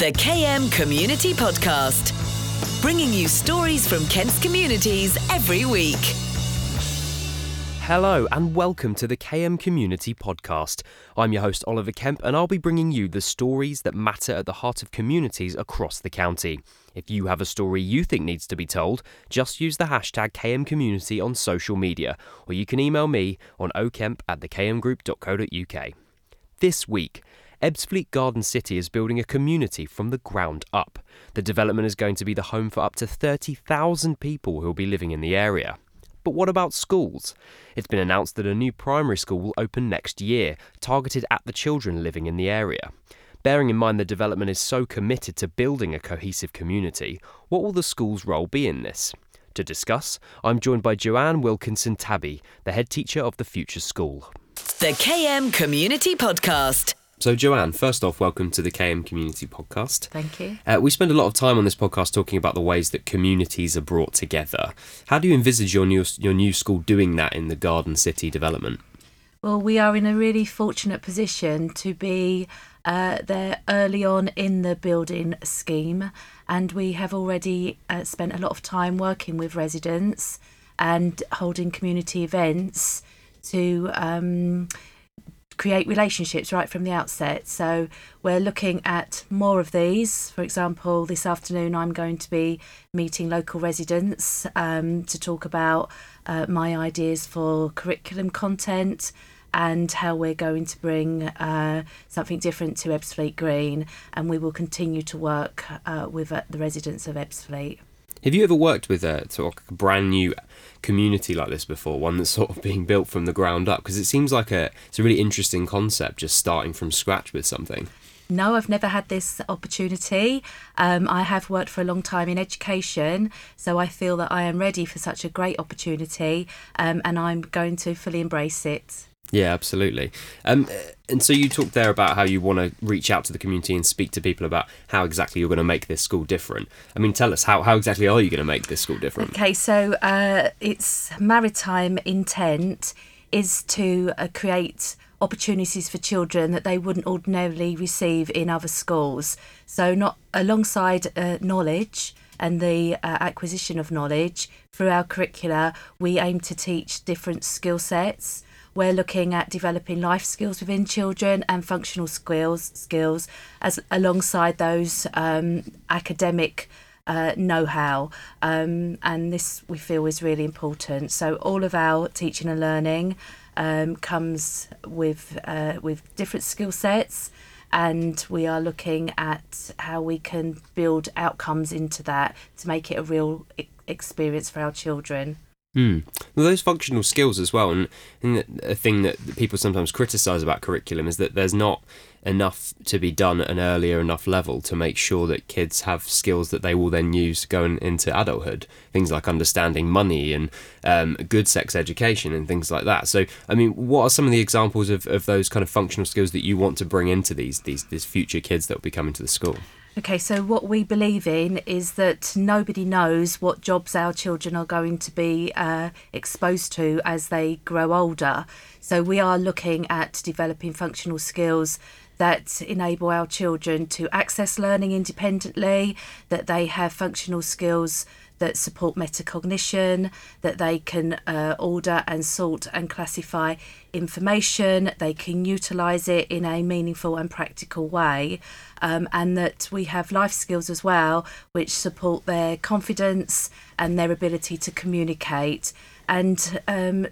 The KM Community Podcast, bringing you stories from Kent's communities every week. Hello and welcome to the KM Community Podcast. I'm your host Oliver Kemp and I'll be bringing you the stories that matter at the heart of communities across the county. If you have a story you think needs to be told, just use the hashtag KM Community on social media or you can email me on okemp at thekmgroup.co.uk. This week, Ebbsfleet Garden City is building a community from the ground up. The development is going to be the home for up to 30,000 people who will be living in the area. But what about schools? It's been announced that a new primary school will open next year, targeted at the children living in the area. Bearing in mind the development is so committed to building a cohesive community, what will the school's role be in this? To discuss, I'm joined by Joanne Wilkinson Tabby, the head teacher of the future school. The KM Community Podcast. So, Joanne, first off, welcome to the KM Community Podcast. Thank you. Uh, we spend a lot of time on this podcast talking about the ways that communities are brought together. How do you envisage your new your new school doing that in the Garden City development? Well, we are in a really fortunate position to be uh, there early on in the building scheme, and we have already uh, spent a lot of time working with residents and holding community events to. Um, create relationships right from the outset. So we're looking at more of these. For example, this afternoon I'm going to be meeting local residents um, to talk about uh, my ideas for curriculum content and how we're going to bring uh, something different to Ebbsfleet Green. And we will continue to work uh, with uh, the residents of Ebbsfleet. Have you ever worked with a sort of brand new community like this before, one that's sort of being built from the ground up? Because it seems like a it's a really interesting concept, just starting from scratch with something. No, I've never had this opportunity. Um, I have worked for a long time in education, so I feel that I am ready for such a great opportunity, um, and I'm going to fully embrace it. Yeah, absolutely. Um, and so you talked there about how you want to reach out to the community and speak to people about how exactly you're going to make this school different. I mean, tell us how, how exactly are you going to make this school different? Okay, so uh, its maritime intent is to uh, create opportunities for children that they wouldn't ordinarily receive in other schools. So, not alongside uh, knowledge and the uh, acquisition of knowledge through our curricula, we aim to teach different skill sets we're looking at developing life skills within children and functional skills skills as alongside those um, academic uh, know-how. Um, and this we feel is really important. So all of our teaching and learning um, comes with uh, with different skill sets and we are looking at how we can build outcomes into that to make it a real experience for our children Mm. Those functional skills as well, and, and a thing that people sometimes criticise about curriculum is that there's not enough to be done at an earlier enough level to make sure that kids have skills that they will then use going into adulthood. Things like understanding money and um, good sex education and things like that. So, I mean, what are some of the examples of, of those kind of functional skills that you want to bring into these these these future kids that will be coming to the school? Okay, so what we believe in is that nobody knows what jobs our children are going to be uh, exposed to as they grow older. So we are looking at developing functional skills that enable our children to access learning independently, that they have functional skills that support metacognition, that they can uh, order and sort and classify information, they can utilise it in a meaningful and practical way, um, and that we have life skills as well, which support their confidence and their ability to communicate. And um,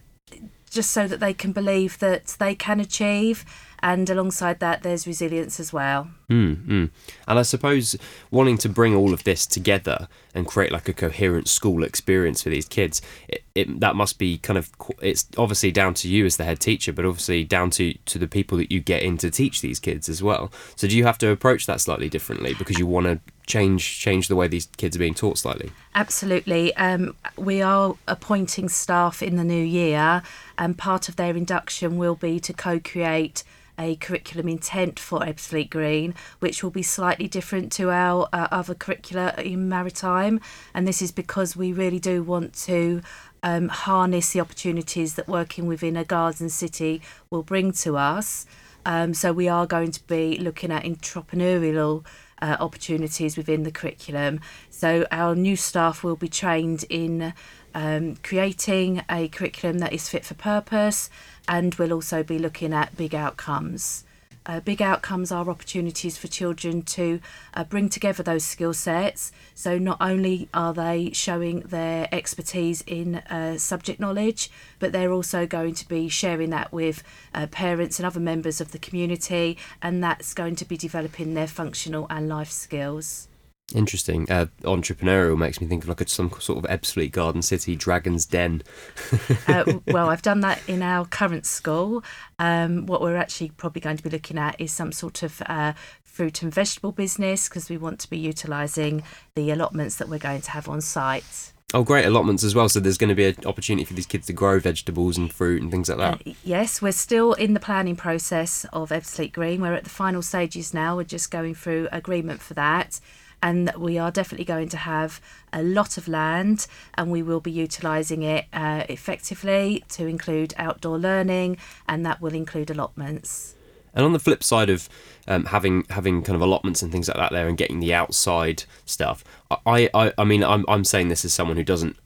just so that they can believe that they can achieve and alongside that there's resilience as well mm, mm. and i suppose wanting to bring all of this together and create like a coherent school experience for these kids it, it, that must be kind of it's obviously down to you as the head teacher but obviously down to to the people that you get in to teach these kids as well so do you have to approach that slightly differently because you want to change change the way these kids are being taught slightly absolutely um, we are appointing staff in the new year and part of their induction will be to co-create a curriculum intent for Ebbsfleet Green, which will be slightly different to our uh, other curricula in maritime. And this is because we really do want to um, harness the opportunities that working within a garden city will bring to us. Um, so we are going to be looking at entrepreneurial uh, opportunities within the curriculum. So our new staff will be trained in um, creating a curriculum that is fit for purpose, and we'll also be looking at big outcomes. Uh, big outcomes are opportunities for children to uh, bring together those skill sets. So, not only are they showing their expertise in uh, subject knowledge, but they're also going to be sharing that with uh, parents and other members of the community, and that's going to be developing their functional and life skills. Interesting. Uh, entrepreneurial makes me think of like a, some sort of Ebbsfleet Garden City Dragon's Den. uh, well, I've done that in our current school. Um, what we're actually probably going to be looking at is some sort of uh, fruit and vegetable business because we want to be utilising the allotments that we're going to have on site. Oh, great allotments as well. So there's going to be an opportunity for these kids to grow vegetables and fruit and things like that. Uh, yes, we're still in the planning process of Ebbsfleet Green. We're at the final stages now. We're just going through agreement for that and we are definitely going to have a lot of land and we will be utilising it uh, effectively to include outdoor learning and that will include allotments. And on the flip side of um, having having kind of allotments and things like that there and getting the outside stuff, I I, I mean I'm I'm saying this as someone who doesn't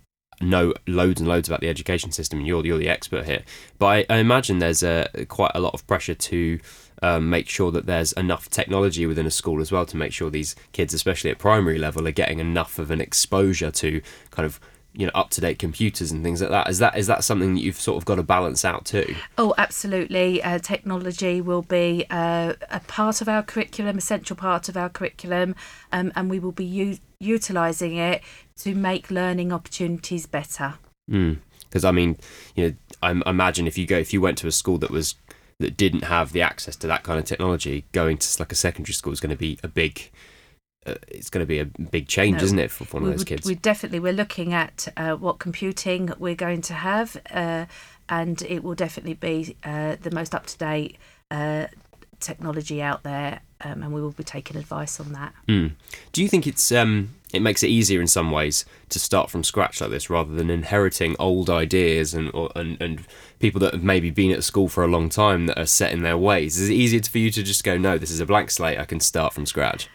know loads and loads about the education system and you're you're the expert here, but I, I imagine there's a quite a lot of pressure to um, make sure that there's enough technology within a school as well to make sure these kids, especially at primary level, are getting enough of an exposure to kind of you know up to date computers and things like that. Is that is that something that you've sort of got to balance out too? Oh, absolutely. Uh, technology will be uh, a part of our curriculum, essential part of our curriculum, um, and we will be u- utilising it to make learning opportunities better. Because mm. I mean, you know, I imagine if you go if you went to a school that was that didn't have the access to that kind of technology, going to like a secondary school is going to be a big. Uh, it's going to be a big change, no, isn't it, for one of those would, kids? We definitely we're looking at uh, what computing we're going to have, uh, and it will definitely be uh, the most up to date uh, technology out there, um, and we will be taking advice on that. Mm. Do you think it's um, it makes it easier in some ways to start from scratch like this rather than inheriting old ideas and or, and, and people that have maybe been at school for a long time that are set in their ways. Is it easier for you to just go no this is a blank slate. I can start from scratch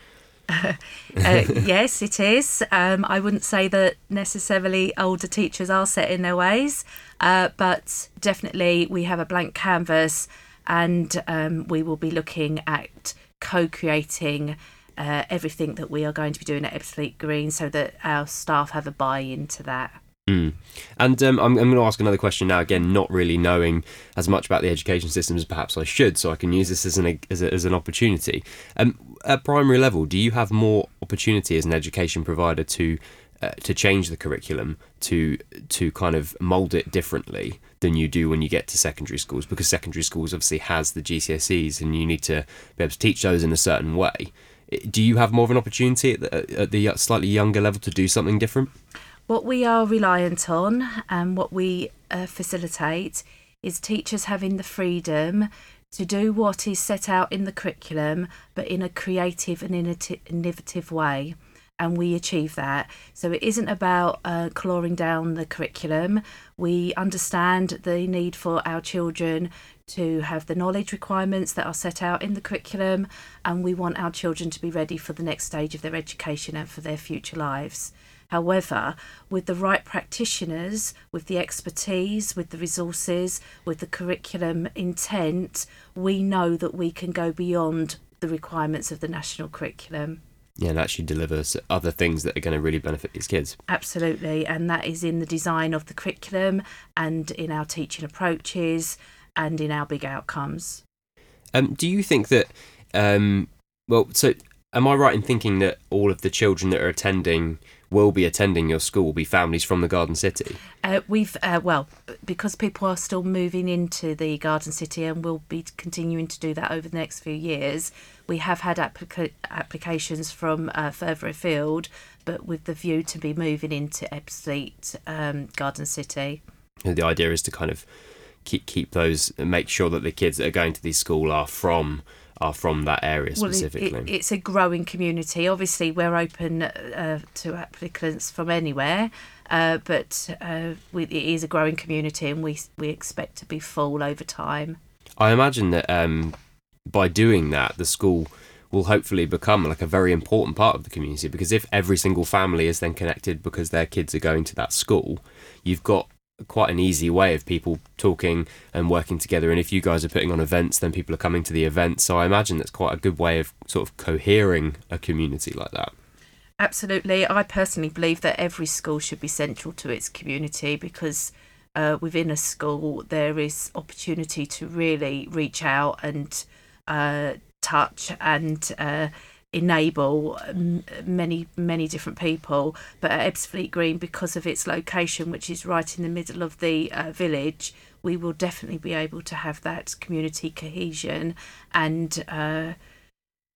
uh, yes, it is. Um, I wouldn't say that necessarily older teachers are set in their ways, uh, but definitely we have a blank canvas and um, we will be looking at co creating uh, everything that we are going to be doing at Ebbsfleet Green so that our staff have a buy into that. Mm. And um, I'm, I'm going to ask another question now. Again, not really knowing as much about the education system as perhaps I should, so I can use this as an as, a, as an opportunity. Um, at primary level, do you have more opportunity as an education provider to uh, to change the curriculum to to kind of mould it differently than you do when you get to secondary schools? Because secondary schools obviously has the GCSEs, and you need to be able to teach those in a certain way do you have more of an opportunity at the, at the slightly younger level to do something different? What we are reliant on and what we uh, facilitate is teachers having the freedom to do what is set out in the curriculum, but in a creative and innovative way. And we achieve that. So it isn't about uh, clawing down the curriculum. We understand the need for our children to have the knowledge requirements that are set out in the curriculum, and we want our children to be ready for the next stage of their education and for their future lives. However, with the right practitioners, with the expertise, with the resources, with the curriculum intent, we know that we can go beyond the requirements of the national curriculum. Yeah, and actually deliver other things that are going to really benefit these kids. Absolutely, and that is in the design of the curriculum and in our teaching approaches and in our big outcomes. Um, do you think that, um, well, so am I right in thinking that all of the children that are attending will be attending your school will be families from the Garden City? Uh, we've uh, well because people are still moving into the Garden City and will be continuing to do that over the next few years. We have had applica- applications from uh, further afield, but with the view to be moving into Ebbsfleet um, Garden City. And the idea is to kind of keep keep those make sure that the kids that are going to these school are from are from that area specifically. Well, it, it, it's a growing community. Obviously, we're open uh, to applicants from anywhere, uh, but uh, we, it is a growing community, and we we expect to be full over time. I imagine that um, by doing that, the school will hopefully become like a very important part of the community because if every single family is then connected because their kids are going to that school, you've got quite an easy way of people talking and working together. And if you guys are putting on events, then people are coming to the event. So I imagine that's quite a good way of sort of cohering a community like that. Absolutely. I personally believe that every school should be central to its community because uh, within a school there is opportunity to really reach out and uh, touch and uh, enable many many different people but at Ebbsfleet Green because of its location which is right in the middle of the uh, village we will definitely be able to have that community cohesion and uh,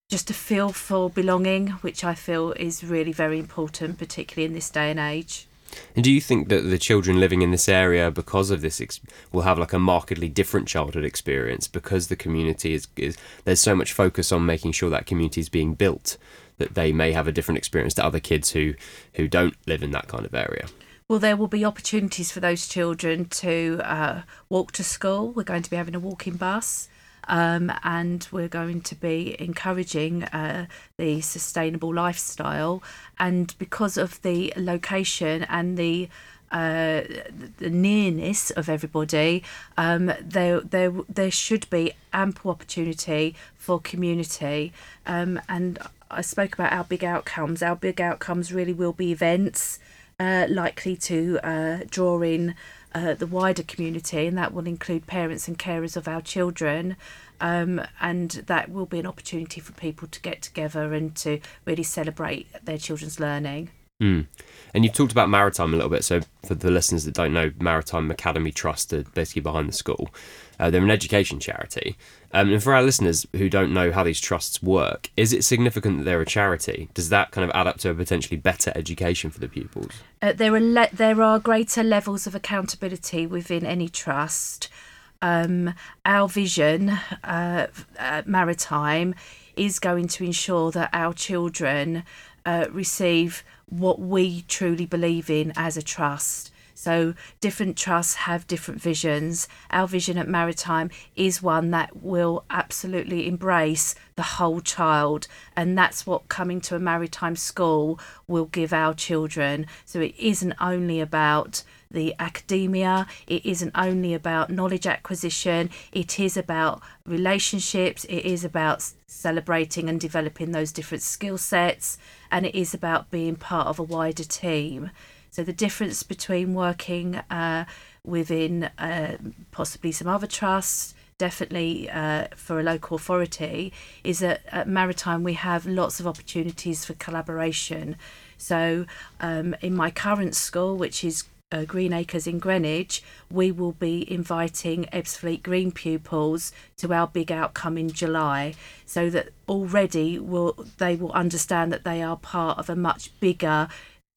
just a feel for belonging which I feel is really very important particularly in this day and age and do you think that the children living in this area, because of this, ex- will have like a markedly different childhood experience because the community is, is there's so much focus on making sure that community is being built that they may have a different experience to other kids who who don't live in that kind of area. Well, there will be opportunities for those children to uh, walk to school. We're going to be having a walking bus. Um, and we're going to be encouraging uh, the sustainable lifestyle. And because of the location and the uh, the nearness of everybody, um, there there there should be ample opportunity for community. Um, and I spoke about our big outcomes. Our big outcomes really will be events uh, likely to uh, draw in uh, the wider community, and that will include parents and carers of our children. Um, and that will be an opportunity for people to get together and to really celebrate their children's learning. Mm. And you've talked about Maritime a little bit. So, for the listeners that don't know, Maritime Academy Trust are basically behind the school. Uh, they're an education charity. Um, and for our listeners who don't know how these trusts work, is it significant that they're a charity? Does that kind of add up to a potentially better education for the pupils? Uh, there are le- there are greater levels of accountability within any trust. Um, our vision uh, Maritime is going to ensure that our children uh, receive what we truly believe in as a trust. So, different trusts have different visions. Our vision at Maritime is one that will absolutely embrace the whole child, and that's what coming to a maritime school will give our children. So, it isn't only about the academia. It isn't only about knowledge acquisition, it is about relationships, it is about celebrating and developing those different skill sets, and it is about being part of a wider team. So, the difference between working uh, within uh, possibly some other trusts definitely uh, for a local authority is that at Maritime we have lots of opportunities for collaboration. So, um, in my current school, which is uh, Green Acres in Greenwich, we will be inviting Ebbsfleet Green pupils to our big outcome in July, so that already will they will understand that they are part of a much bigger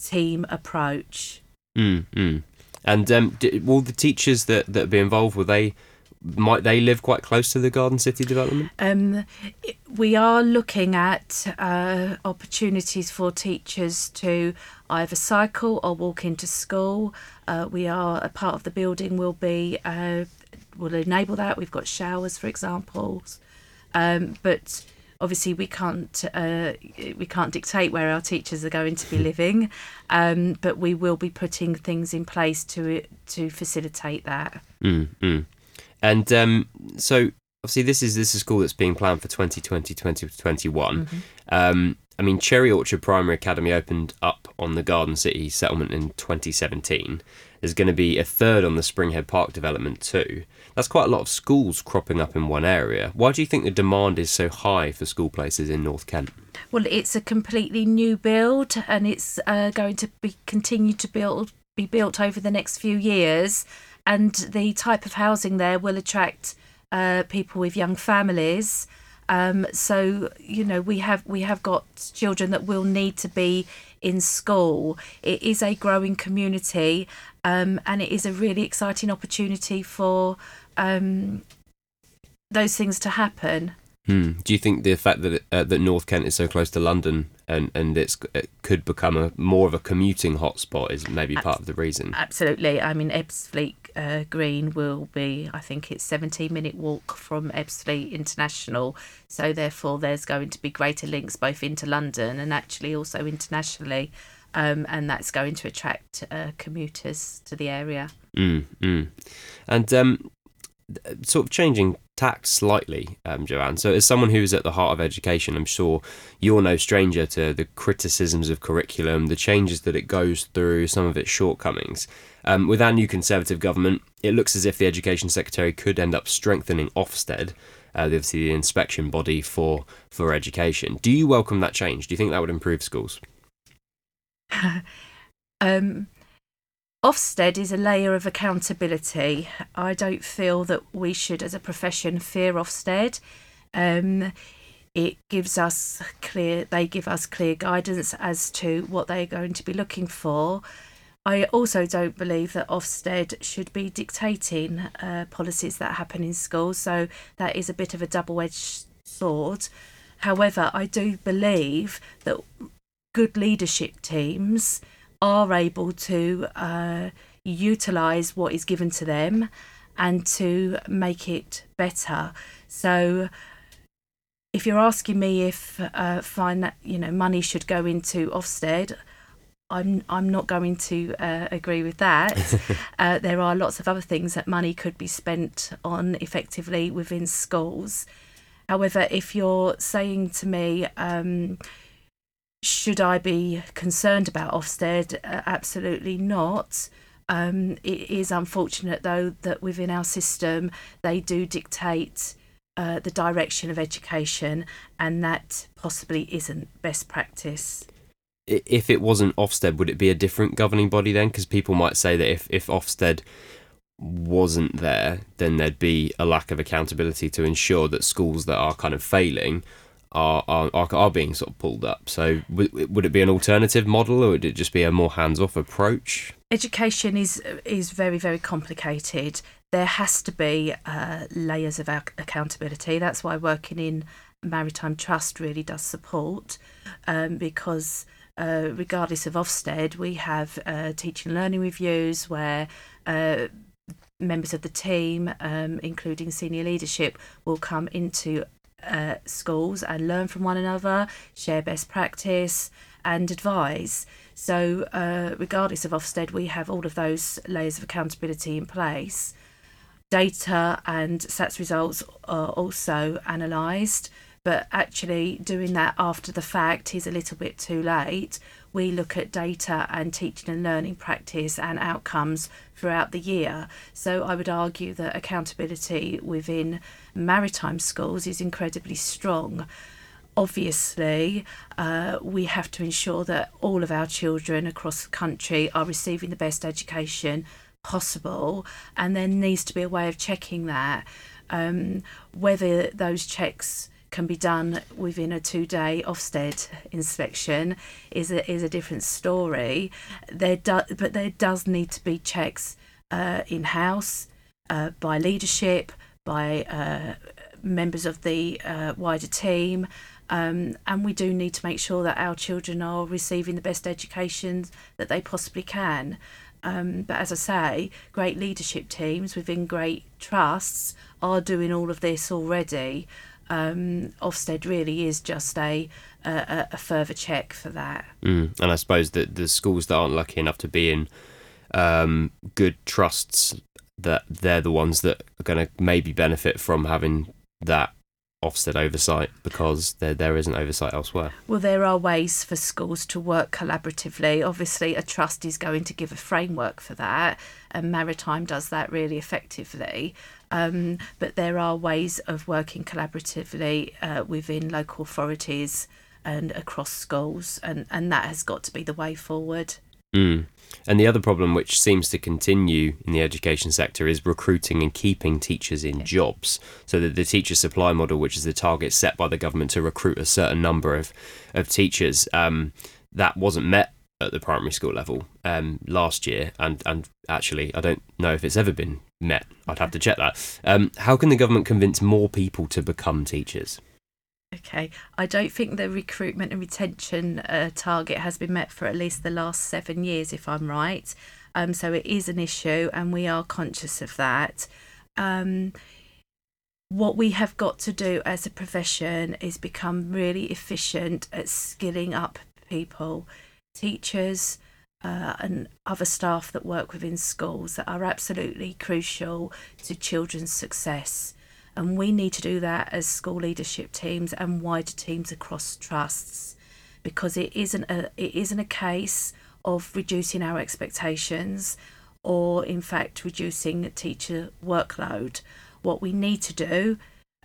team approach. Mm, mm. And um, will the teachers that that be involved will they might they live quite close to the Garden City development? Um, we are looking at uh, opportunities for teachers to either cycle or walk into school. Uh, we are a part of the building will be uh, will enable that. We've got showers, for example, um, but obviously we can't uh, we can't dictate where our teachers are going to be living, um, but we will be putting things in place to to facilitate that. Mm, mm. And um, so obviously this is this is a school that's being planned for 2020 2021 mm-hmm. um, i mean cherry orchard primary academy opened up on the garden city settlement in 2017 there's going to be a third on the springhead park development too. That's quite a lot of schools cropping up in one area. Why do you think the demand is so high for school places in north kent? Well it's a completely new build and it's uh, going to be continue to build be built over the next few years. And the type of housing there will attract uh, people with young families. Um, so you know we have we have got children that will need to be in school. It is a growing community, um, and it is a really exciting opportunity for um, those things to happen. Hmm. Do you think the fact that uh, that North Kent is so close to London and and it's it could become a more of a commuting hotspot is maybe part of the reason? Absolutely. I mean, Ebbsfleet uh, Green will be, I think it's 17 minute walk from Ebbsfleet International. So therefore, there's going to be greater links both into London and actually also internationally. Um, and that's going to attract uh, commuters to the area. Mm, mm. And um, sort of changing slightly, um, Joanne. So, as someone who's at the heart of education, I'm sure you're no stranger to the criticisms of curriculum, the changes that it goes through, some of its shortcomings. Um, with our new Conservative government, it looks as if the Education Secretary could end up strengthening Ofsted, uh, obviously the inspection body for, for education. Do you welcome that change? Do you think that would improve schools? um, Ofsted is a layer of accountability. I don't feel that we should, as a profession, fear Ofsted. Um, it gives us clear, they give us clear guidance as to what they're going to be looking for. I also don't believe that Ofsted should be dictating uh, policies that happen in schools, so that is a bit of a double edged sword. However, I do believe that good leadership teams are able to uh, utilize what is given to them and to make it better. So, if you're asking me if uh, find that you know money should go into Ofsted, I'm I'm not going to uh, agree with that. uh, there are lots of other things that money could be spent on effectively within schools. However, if you're saying to me, um, should I be concerned about Ofsted? Uh, absolutely not. Um, it is unfortunate, though, that within our system they do dictate uh, the direction of education, and that possibly isn't best practice. If it wasn't Ofsted, would it be a different governing body then? Because people might say that if, if Ofsted wasn't there, then there'd be a lack of accountability to ensure that schools that are kind of failing are, are, are being sort of pulled up. So w- would it be an alternative model, or would it just be a more hands-off approach? Education is is very very complicated. There has to be uh, layers of accountability. That's why working in Maritime Trust really does support, um, because. Uh, regardless of Ofsted, we have uh, teaching and learning reviews where uh, members of the team, um, including senior leadership, will come into uh, schools and learn from one another, share best practice, and advise. So, uh, regardless of Ofsted, we have all of those layers of accountability in place. Data and SATS results are also analysed, but actually doing that after the fact is a little bit too late we look at data and teaching and learning practice and outcomes throughout the year. So I would argue that accountability within maritime schools is incredibly strong. Obviously, uh, we have to ensure that all of our children across the country are receiving the best education possible, and there needs to be a way of checking that. Um, whether those checks can be done within a two day Ofsted inspection is a, is a different story. There do, but there does need to be checks uh, in house uh, by leadership, by uh, members of the uh, wider team. Um, and we do need to make sure that our children are receiving the best education that they possibly can. Um, but as I say, great leadership teams within great trusts are doing all of this already um, Ofsted really is just a, a, a further check for that. Mm. And I suppose that the schools that aren't lucky enough to be in um, good trusts, that they're the ones that are going to maybe benefit from having that Ofsted oversight because there there isn't oversight elsewhere. Well, there are ways for schools to work collaboratively. Obviously, a trust is going to give a framework for that, and Maritime does that really effectively. Um, but there are ways of working collaboratively uh, within local authorities and across schools, and, and that has got to be the way forward. Mm. And the other problem, which seems to continue in the education sector, is recruiting and keeping teachers in jobs. So that the teacher supply model, which is the target set by the government to recruit a certain number of of teachers, um, that wasn't met at the primary school level um, last year, and and actually, I don't know if it's ever been met. I'd have to check that. Um, how can the government convince more people to become teachers? Okay, I don't think the recruitment and retention uh, target has been met for at least the last seven years, if I'm right. Um, so it is an issue, and we are conscious of that. Um, what we have got to do as a profession is become really efficient at skilling up people, teachers, uh, and other staff that work within schools that are absolutely crucial to children's success. And we need to do that as school leadership teams and wider teams across trusts because it isn't a it isn't a case of reducing our expectations or in fact reducing teacher workload. What we need to do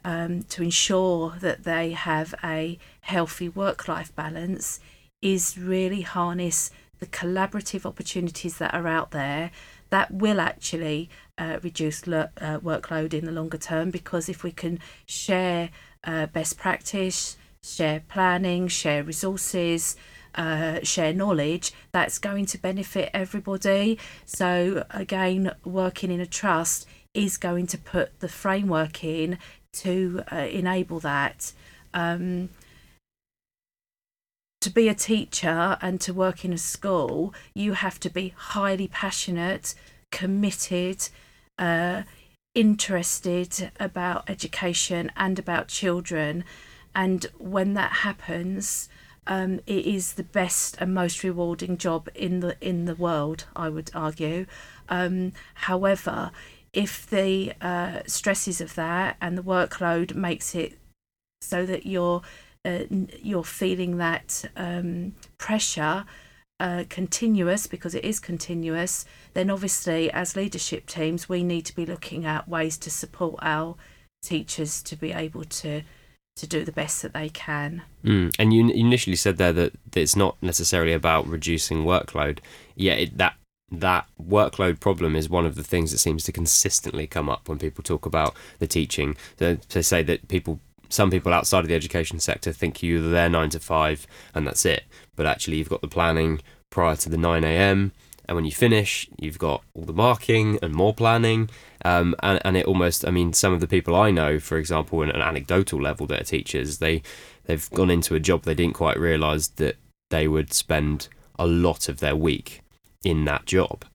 um, to ensure that they have a healthy work life balance is really harness the collaborative opportunities that are out there that will actually uh, reduce uh, workload in the longer term because if we can share uh, best practice, share planning, share resources, uh, share knowledge, that's going to benefit everybody. So, again, working in a trust is going to put the framework in to uh, enable that. Um, to be a teacher and to work in a school, you have to be highly passionate, committed, uh, interested about education and about children. And when that happens, um, it is the best and most rewarding job in the in the world. I would argue. Um, however, if the uh, stresses of that and the workload makes it so that you're uh, you're feeling that um, pressure uh, continuous because it is continuous, then obviously as leadership teams we need to be looking at ways to support our teachers to be able to to do the best that they can. Mm. And you initially said there that, it's not necessarily about reducing workload. Yeah, it, that that workload problem is one of the things that seems to consistently come up when people talk about the teaching. So they say that people some people outside of the education sector think you're there nine to five and that's it. But actually, you've got the planning prior to the 9 a.m. And when you finish, you've got all the marking and more planning. Um, and, and it almost, I mean, some of the people I know, for example, in an anecdotal level that are teachers, they, they've gone into a job they didn't quite realise that they would spend a lot of their week in that job.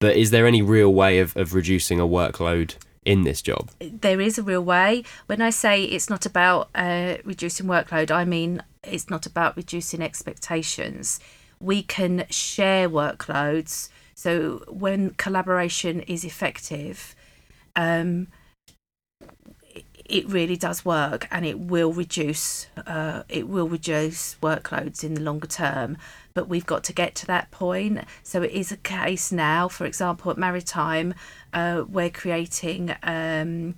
But is there any real way of, of reducing a workload in this job? There is a real way. When I say it's not about uh, reducing workload, I mean it's not about reducing expectations. We can share workloads. So when collaboration is effective, um, it really does work and it will reduce uh, it will reduce workloads in the longer term but we've got to get to that point. So it is a case now for example at maritime uh, we're creating um,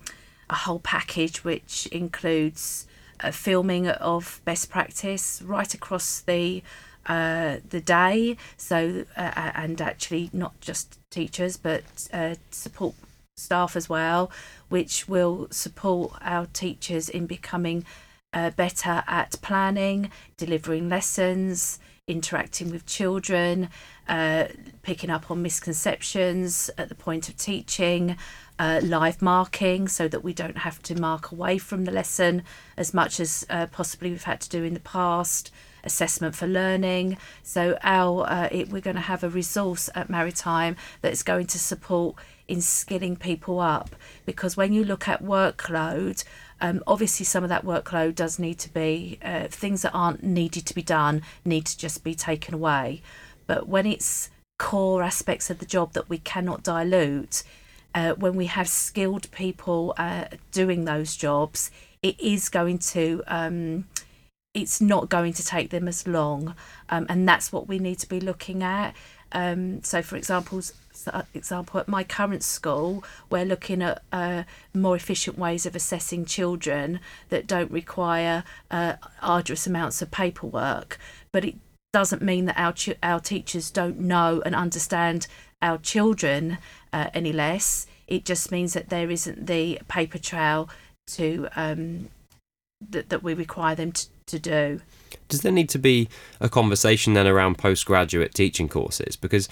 a whole package which includes uh, filming of best practice right across the uh, the day. So uh, and actually not just teachers but uh, support staff as well, which will support our teachers in becoming uh, better at planning, delivering lessons, interacting with children, uh, picking up on misconceptions at the point of teaching, uh, live marking so that we don't have to mark away from the lesson as much as uh, possibly we've had to do in the past. Assessment for learning. So our uh, it, we're going to have a resource at Maritime that's going to support in skilling people up because when you look at workload, um, obviously some of that workload does need to be uh, things that aren't needed to be done need to just be taken away. But when it's core aspects of the job that we cannot dilute, uh, when we have skilled people uh, doing those jobs, it is going to. Um, it's not going to take them as long, um, and that's what we need to be looking at. Um, so, for example, at my current school, we're looking at uh, more efficient ways of assessing children that don't require uh, arduous amounts of paperwork. But it doesn't mean that our our teachers don't know and understand our children uh, any less. It just means that there isn't the paper trail to um, that that we require them to, to do. Does there need to be a conversation then around postgraduate teaching courses? Because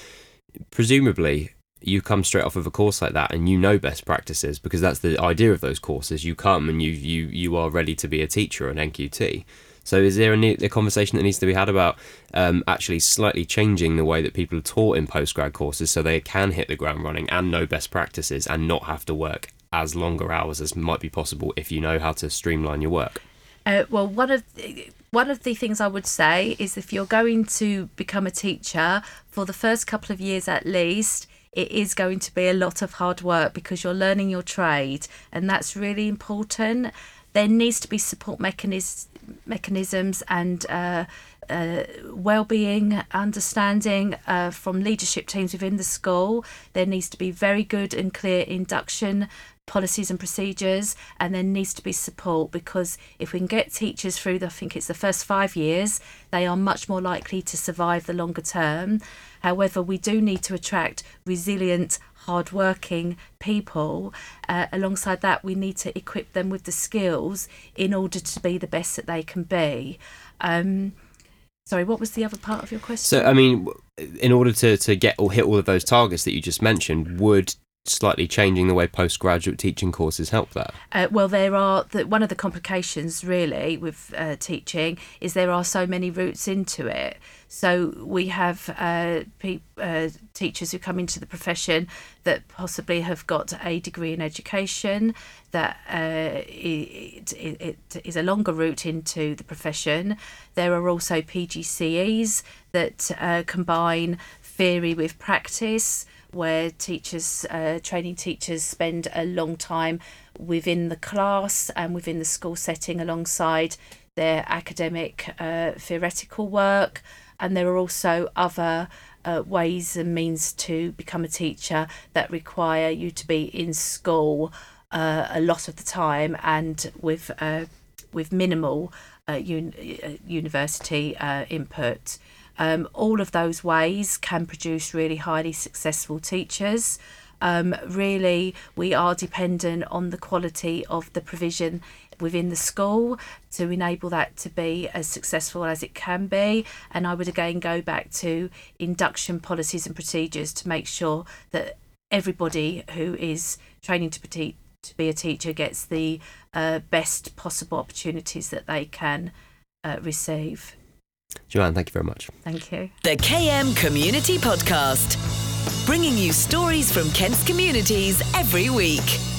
presumably you come straight off of a course like that and you know best practices because that's the idea of those courses. You come and you you you are ready to be a teacher an NQT. So, is there a, a conversation that needs to be had about um, actually slightly changing the way that people are taught in postgrad courses so they can hit the ground running and know best practices and not have to work as longer hours as might be possible if you know how to streamline your work? Uh, well, one of the, one of the things I would say is if you're going to become a teacher for the first couple of years at least, it is going to be a lot of hard work because you're learning your trade, and that's really important. There needs to be support mechanisms mechanisms and uh, uh, well-being understanding uh, from leadership teams within the school there needs to be very good and clear induction policies and procedures and there needs to be support because if we can get teachers through the, I think it's the first five years they are much more likely to survive the longer term. However we do need to attract resilient hardworking people. Uh, alongside that we need to equip them with the skills in order to be the best that they can be. Um, Sorry, what was the other part of your question? So, I mean, in order to, to get or hit all of those targets that you just mentioned, would slightly changing the way postgraduate teaching courses help that? Uh, well, there are the, one of the complications really with uh, teaching is there are so many routes into it. So we have uh, pe- uh, teachers who come into the profession that possibly have got a degree in education that uh, it, it, it is a longer route into the profession. There are also PGCEs that uh, combine theory with practice where teachers, uh, training teachers, spend a long time within the class and within the school setting alongside their academic uh, theoretical work. And there are also other uh, ways and means to become a teacher that require you to be in school uh, a lot of the time and with uh, with minimal uh, un- university input. Um, all of those ways can produce really highly successful teachers. Um, really, we are dependent on the quality of the provision within the school to enable that to be as successful as it can be. And I would again go back to induction policies and procedures to make sure that everybody who is training to, be a teacher gets the uh, best possible opportunities that they can uh, receive. Joanne, thank you very much. Thank you. The KM Community Podcast, bringing you stories from Kent's communities every week.